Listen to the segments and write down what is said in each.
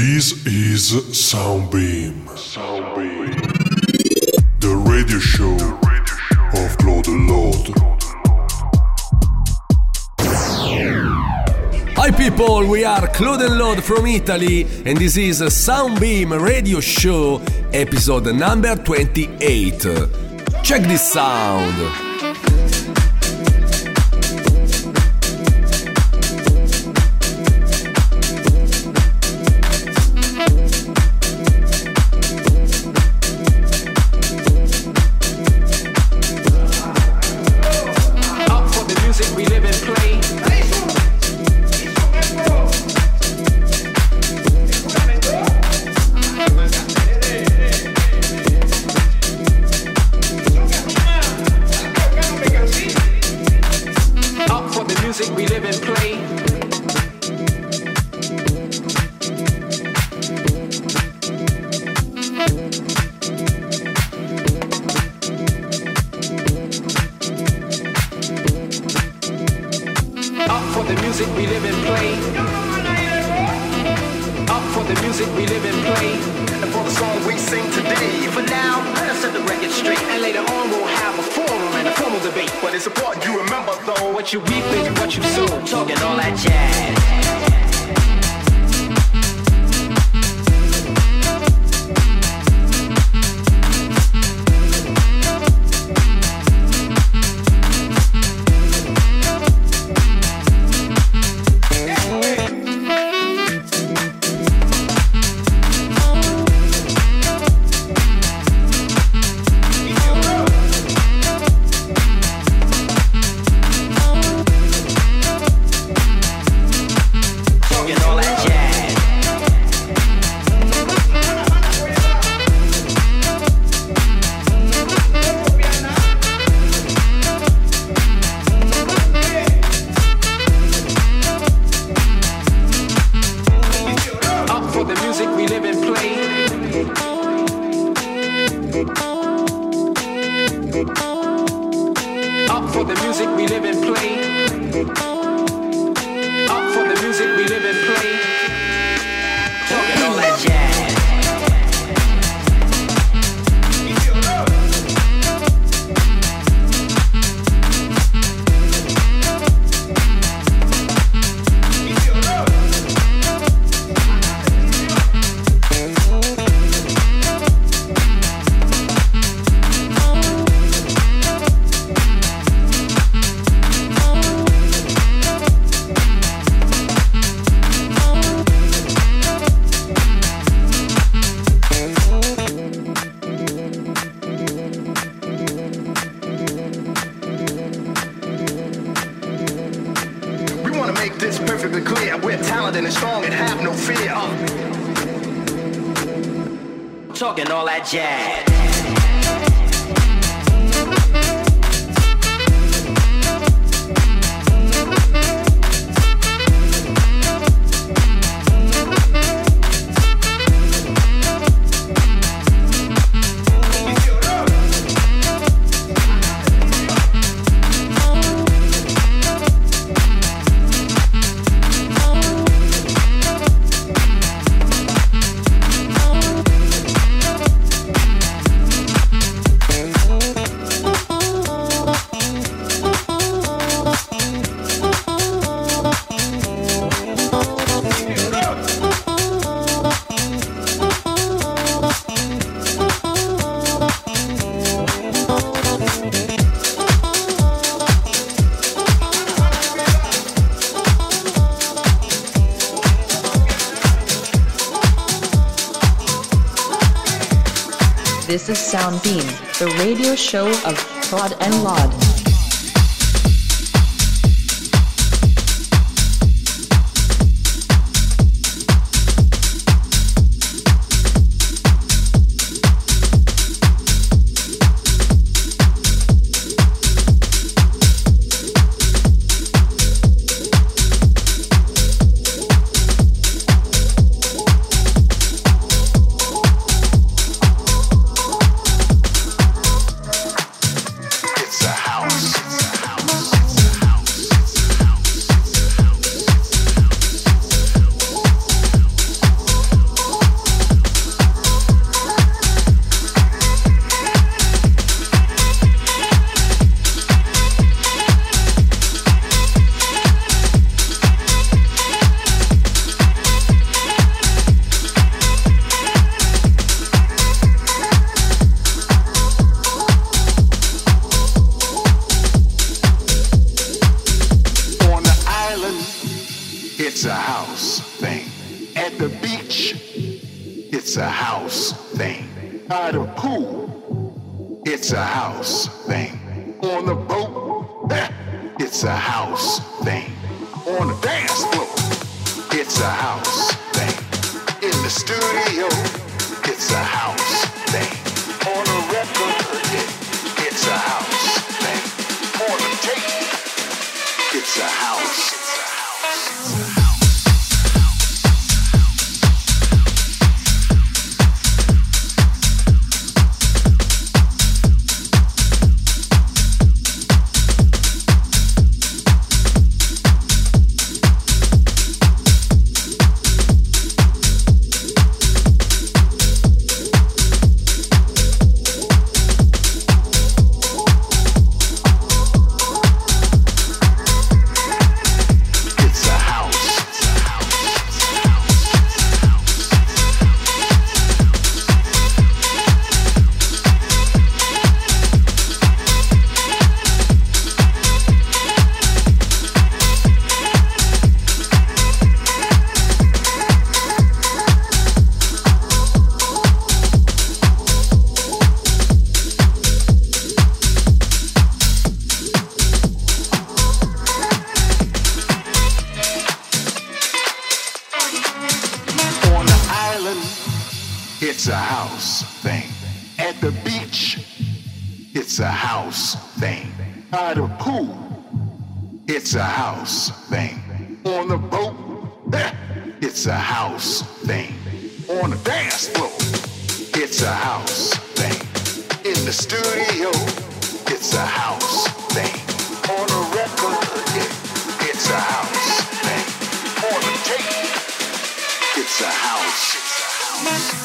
This is Soundbeam. Soundbeam. The radio show of Claude Lord. Hi people, we are Claude and Lord from Italy and this is Soundbeam Radio Show episode number 28. Check this sound. Soundbeam, the radio show of Claude and Laud. A house thing. At the beach, it's a house thing. By the pool, it's a house thing. On the boat, it's a house thing. On the dance floor, it's a house thing. In the studio, it's a house thing. On a record, it's a house thing. On the tape, it's a house. On the dance floor, it's a house thing. In the studio, it's a house thing. On a record, it's a house thing. On tape, a house. It's a house.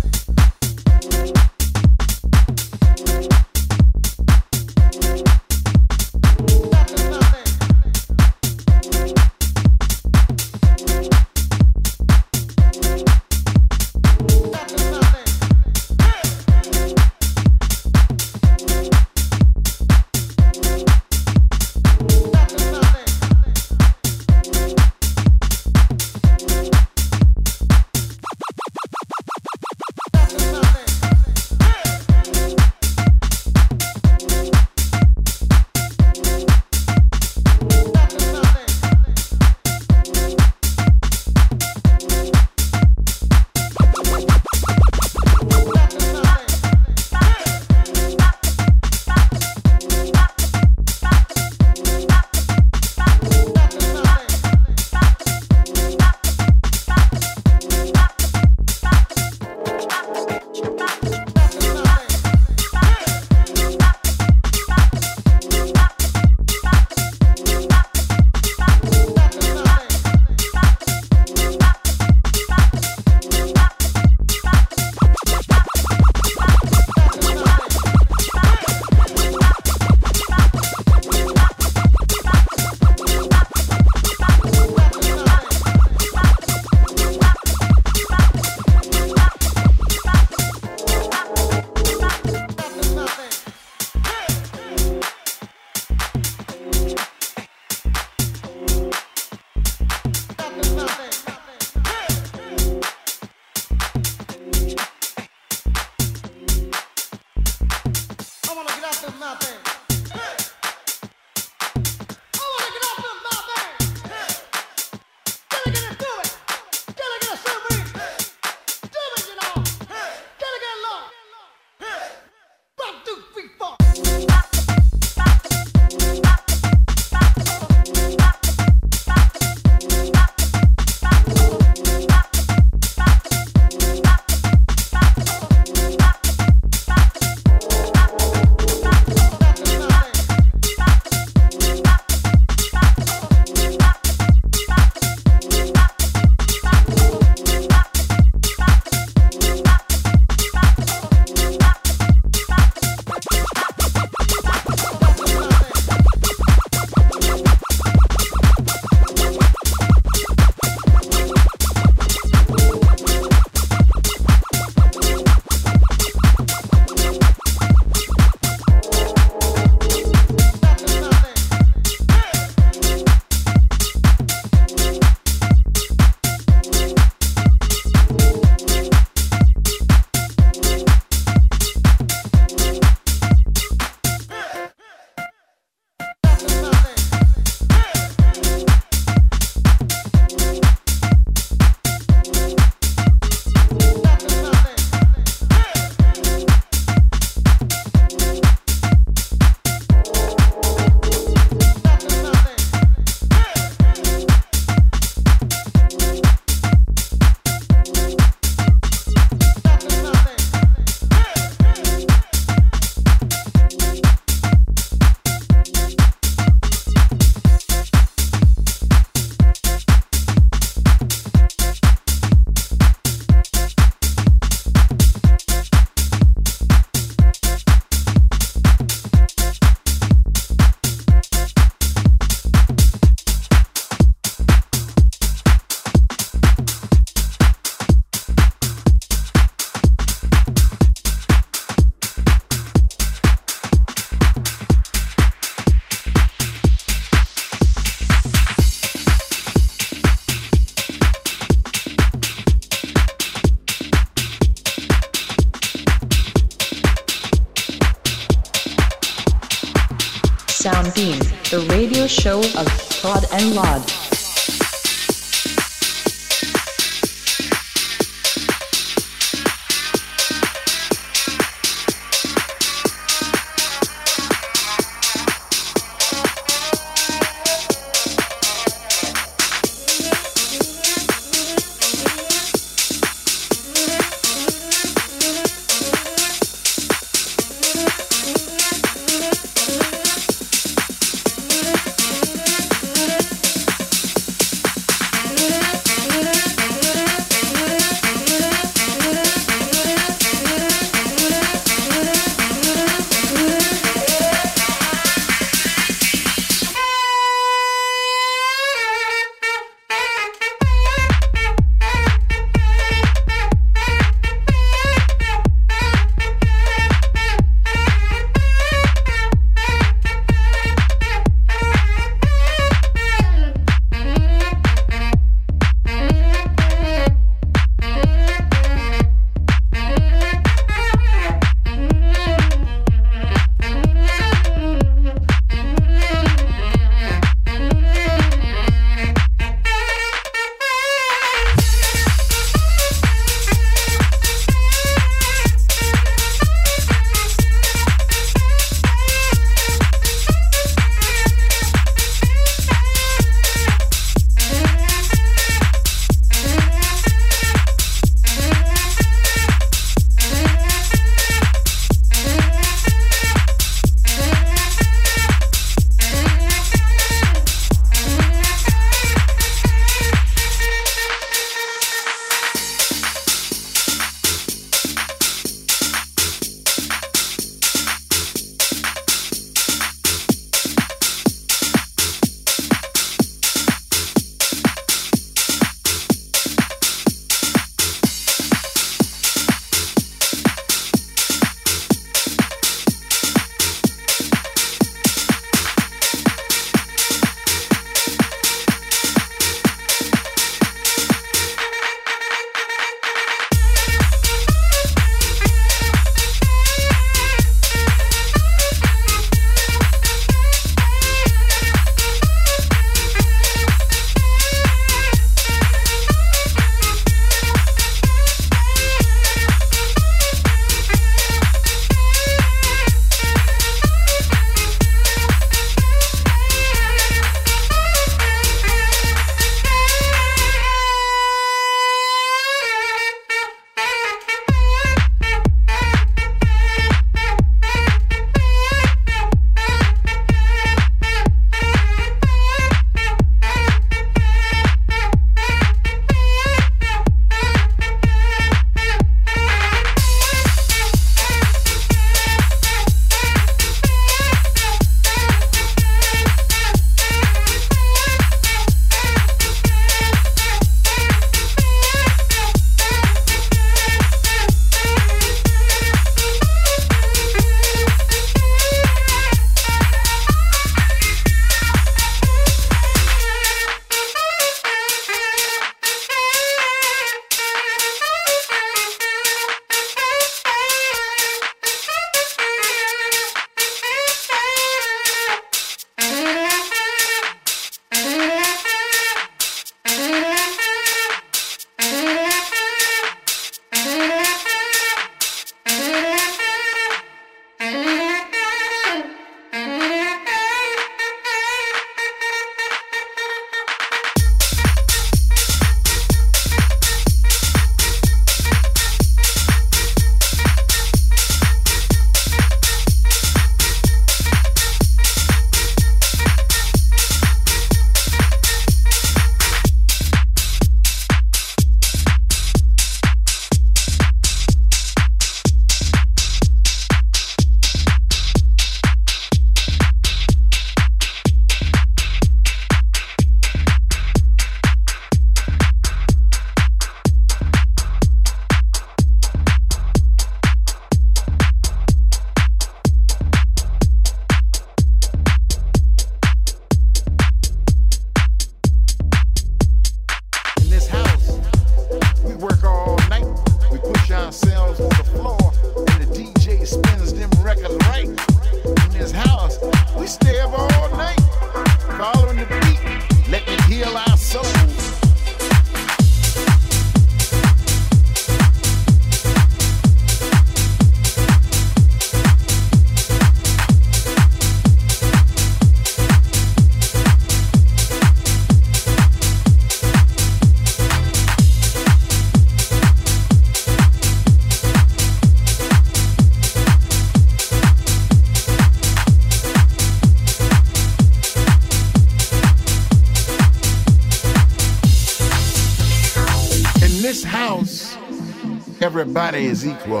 Is equal.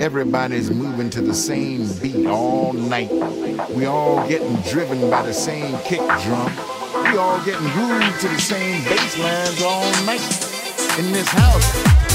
Everybody's moving to the same beat all night. We all getting driven by the same kick drum. We all getting grooved to the same bass lines all night in this house.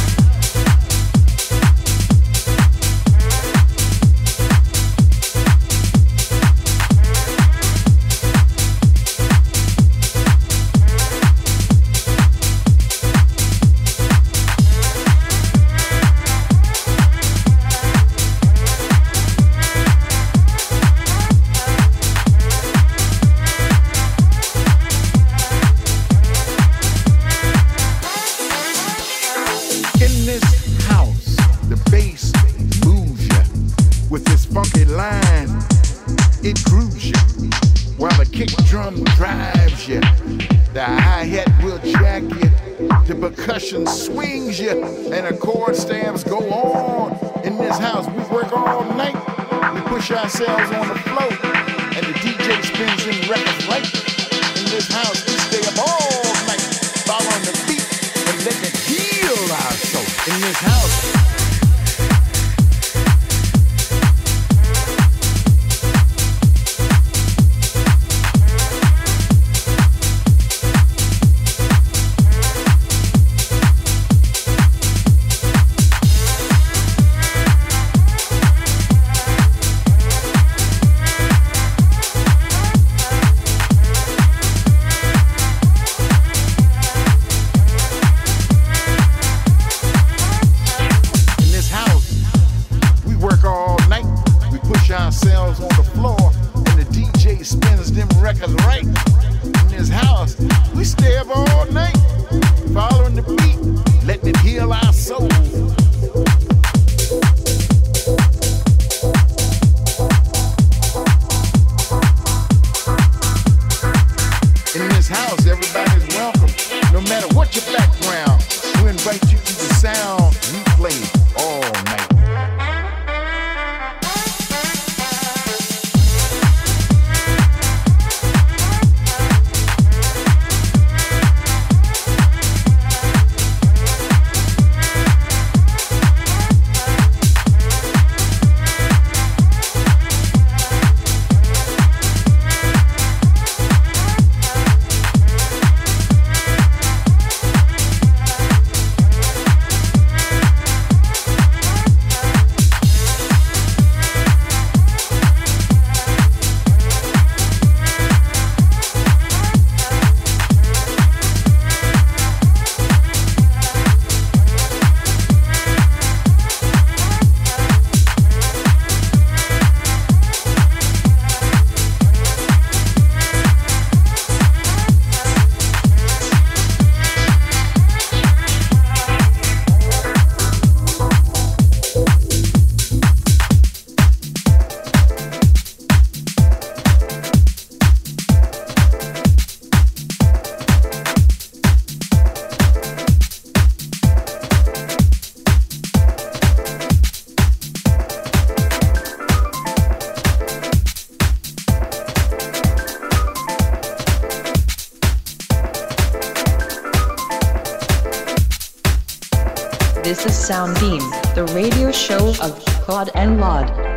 Claude and Laud.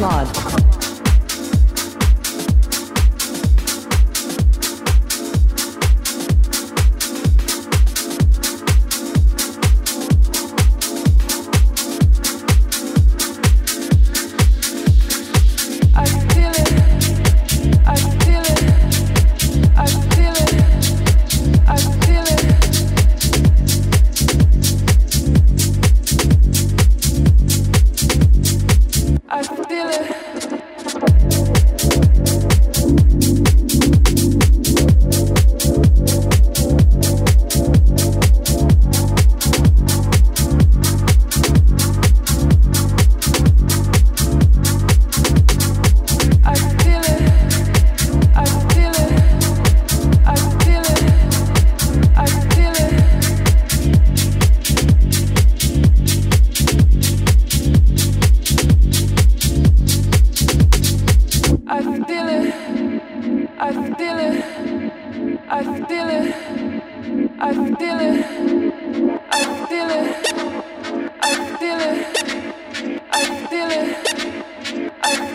Lod.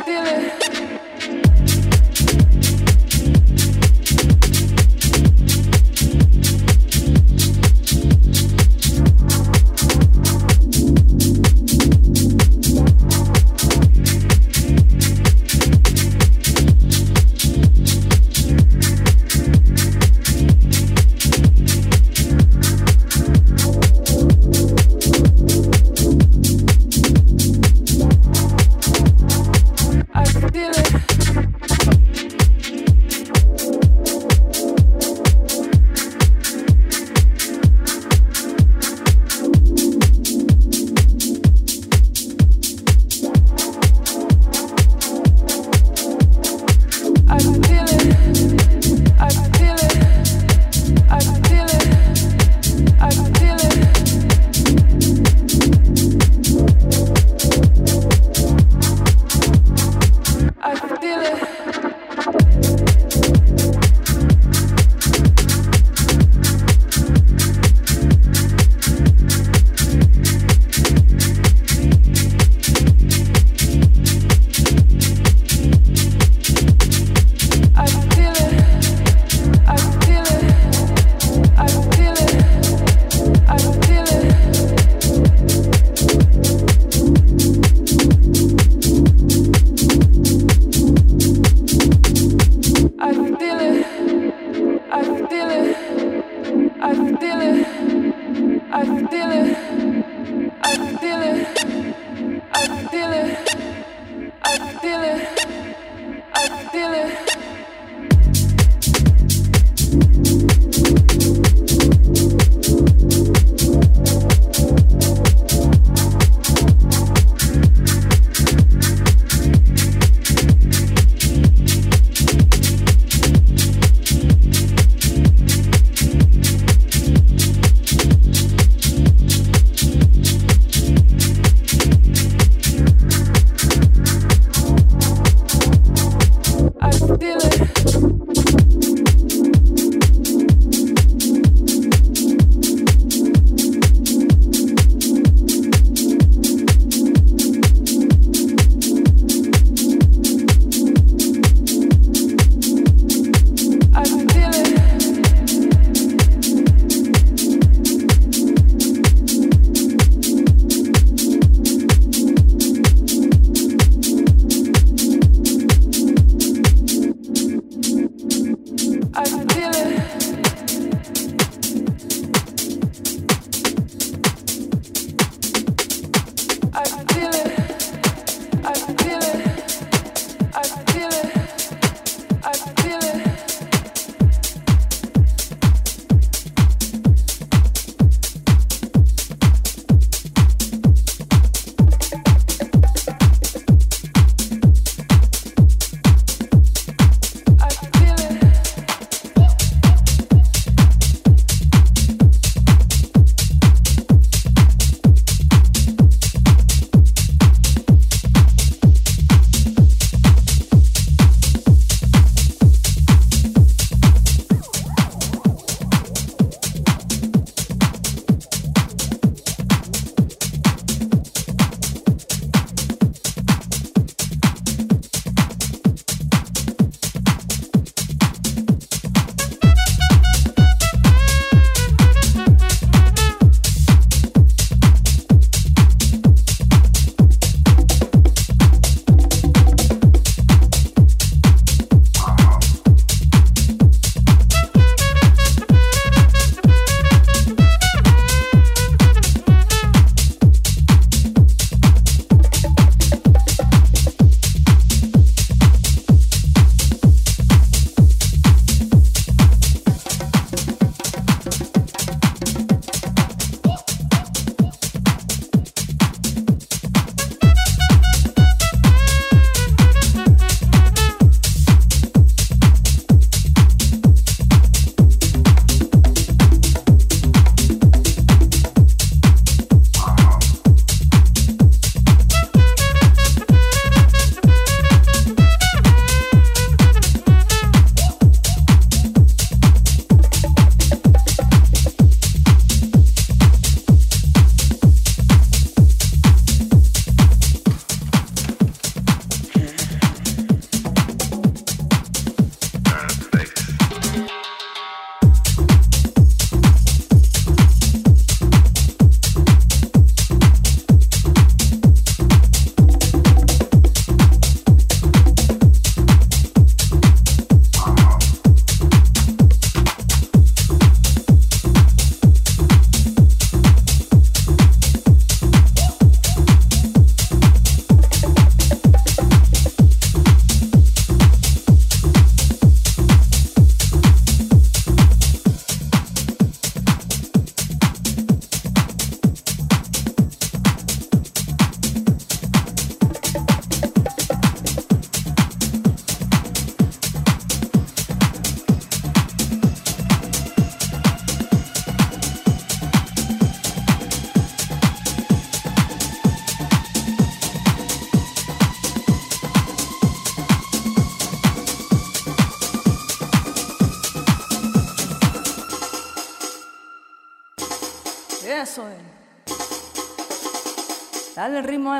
feeling. it.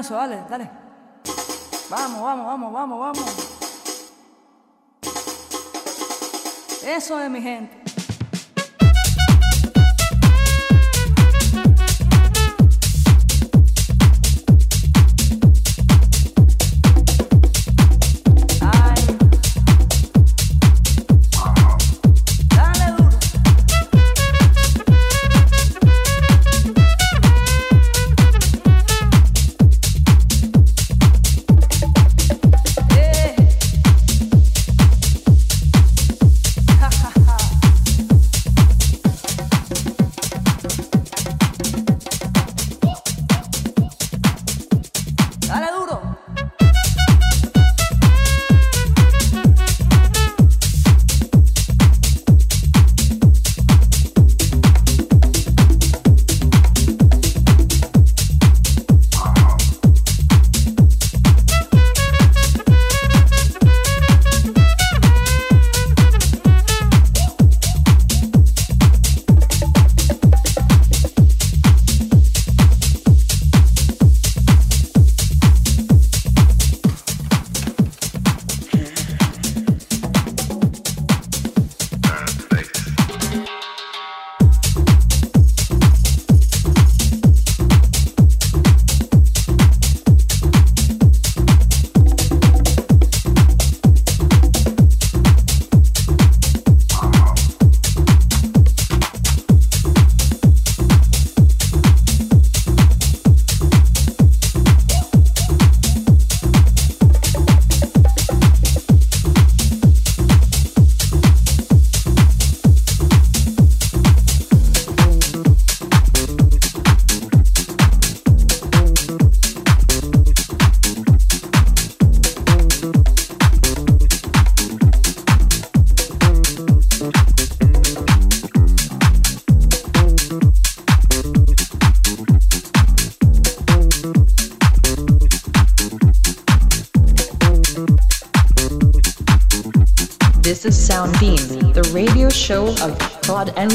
Dale, dale. Vamos, vamos, vamos, vamos, vamos. Eso es mi gente.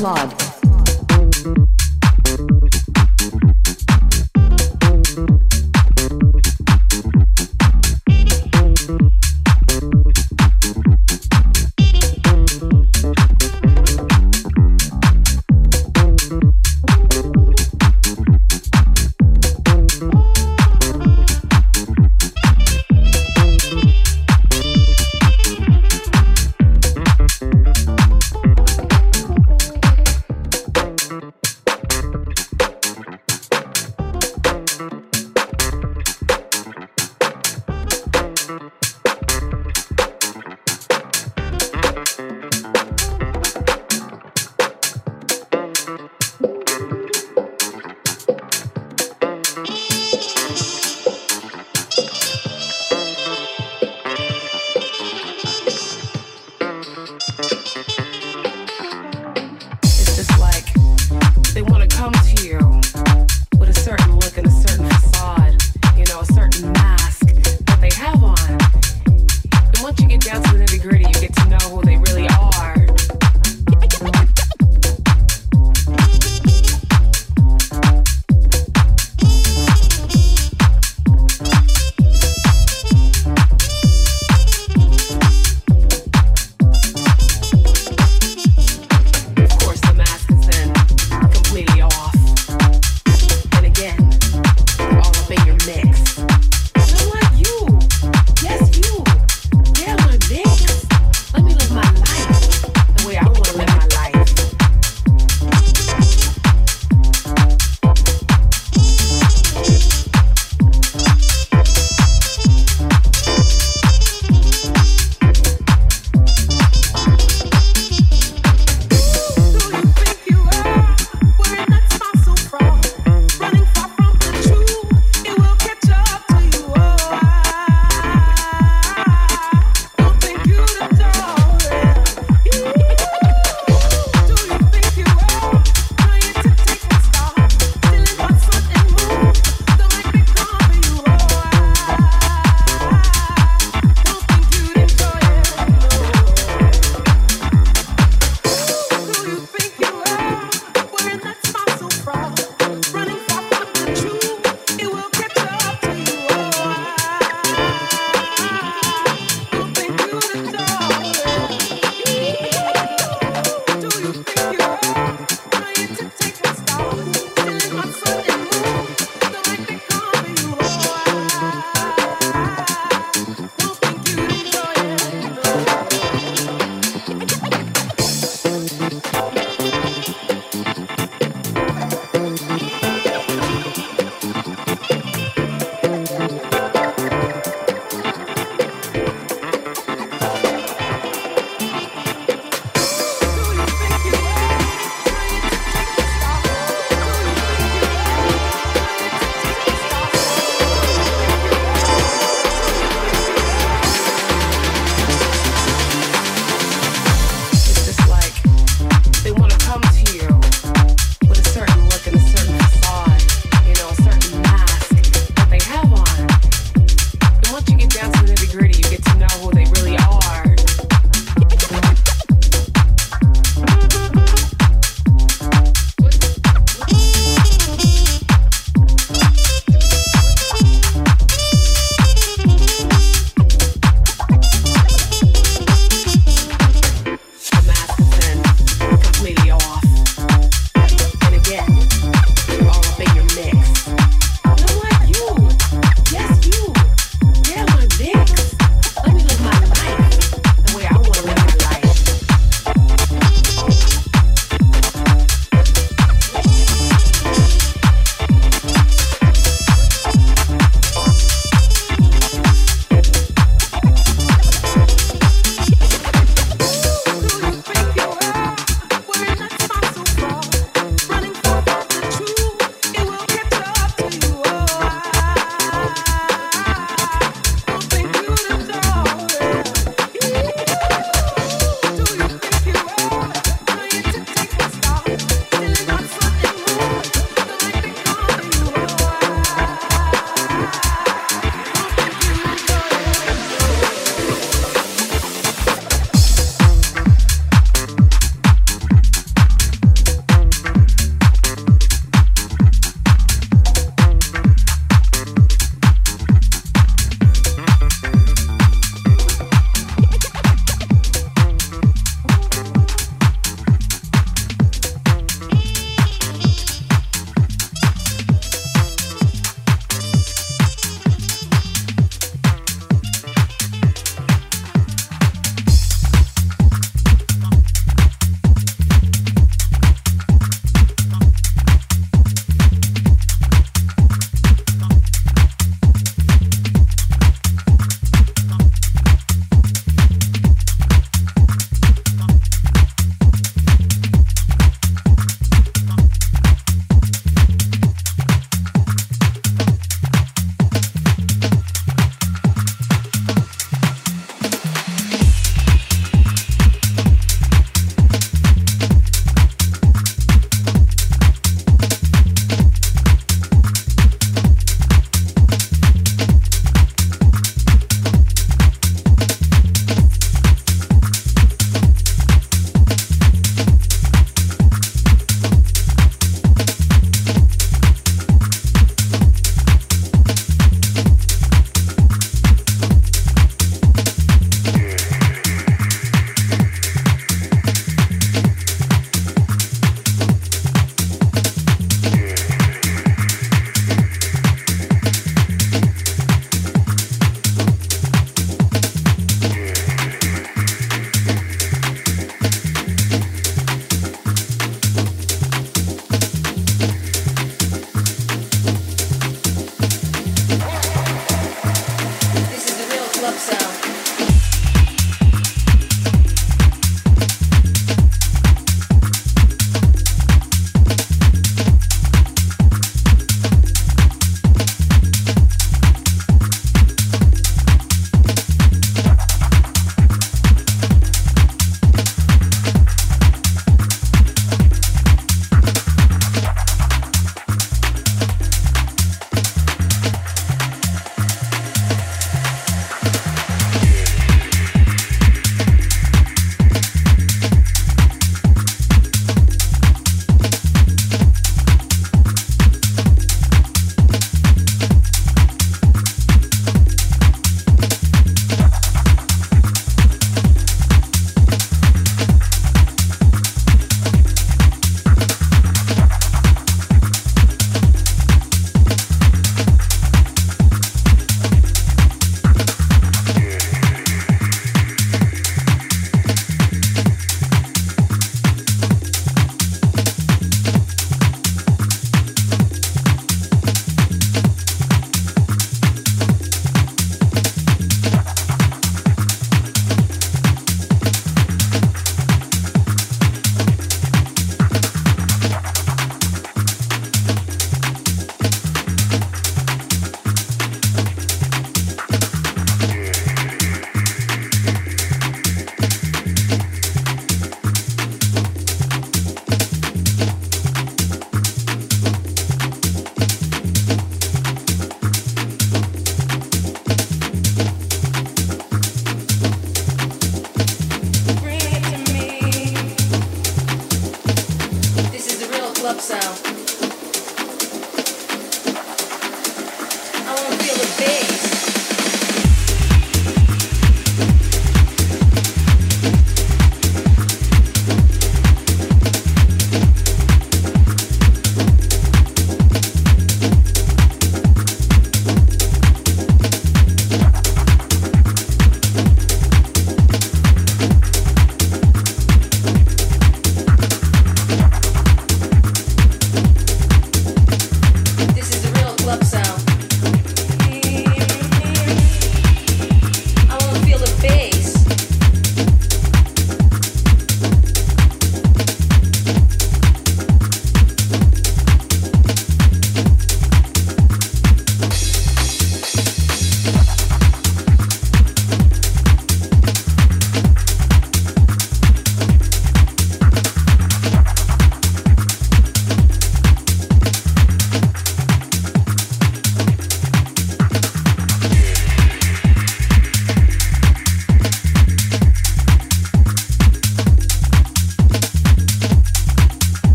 Claude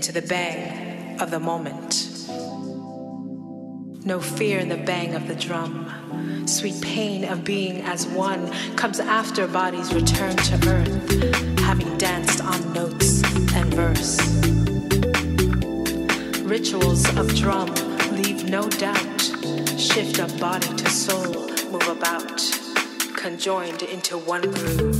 into the bang of the moment. No fear in the bang of the drum. Sweet pain of being as one comes after bodies return to earth, having danced on notes and verse. Rituals of drum leave no doubt, shift of body to soul, move about, conjoined into one groove.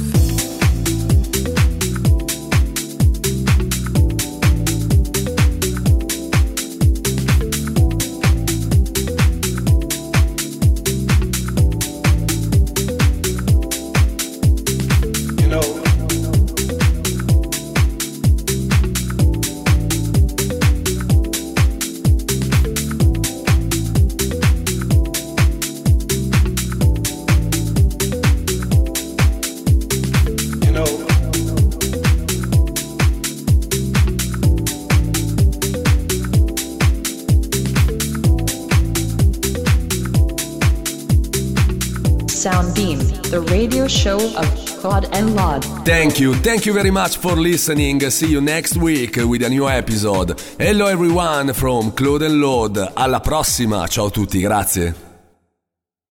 You, thank you very much for listening. See you next week with a new episode. Hello everyone from Claude and Lord. Alla prossima, ciao a tutti, grazie.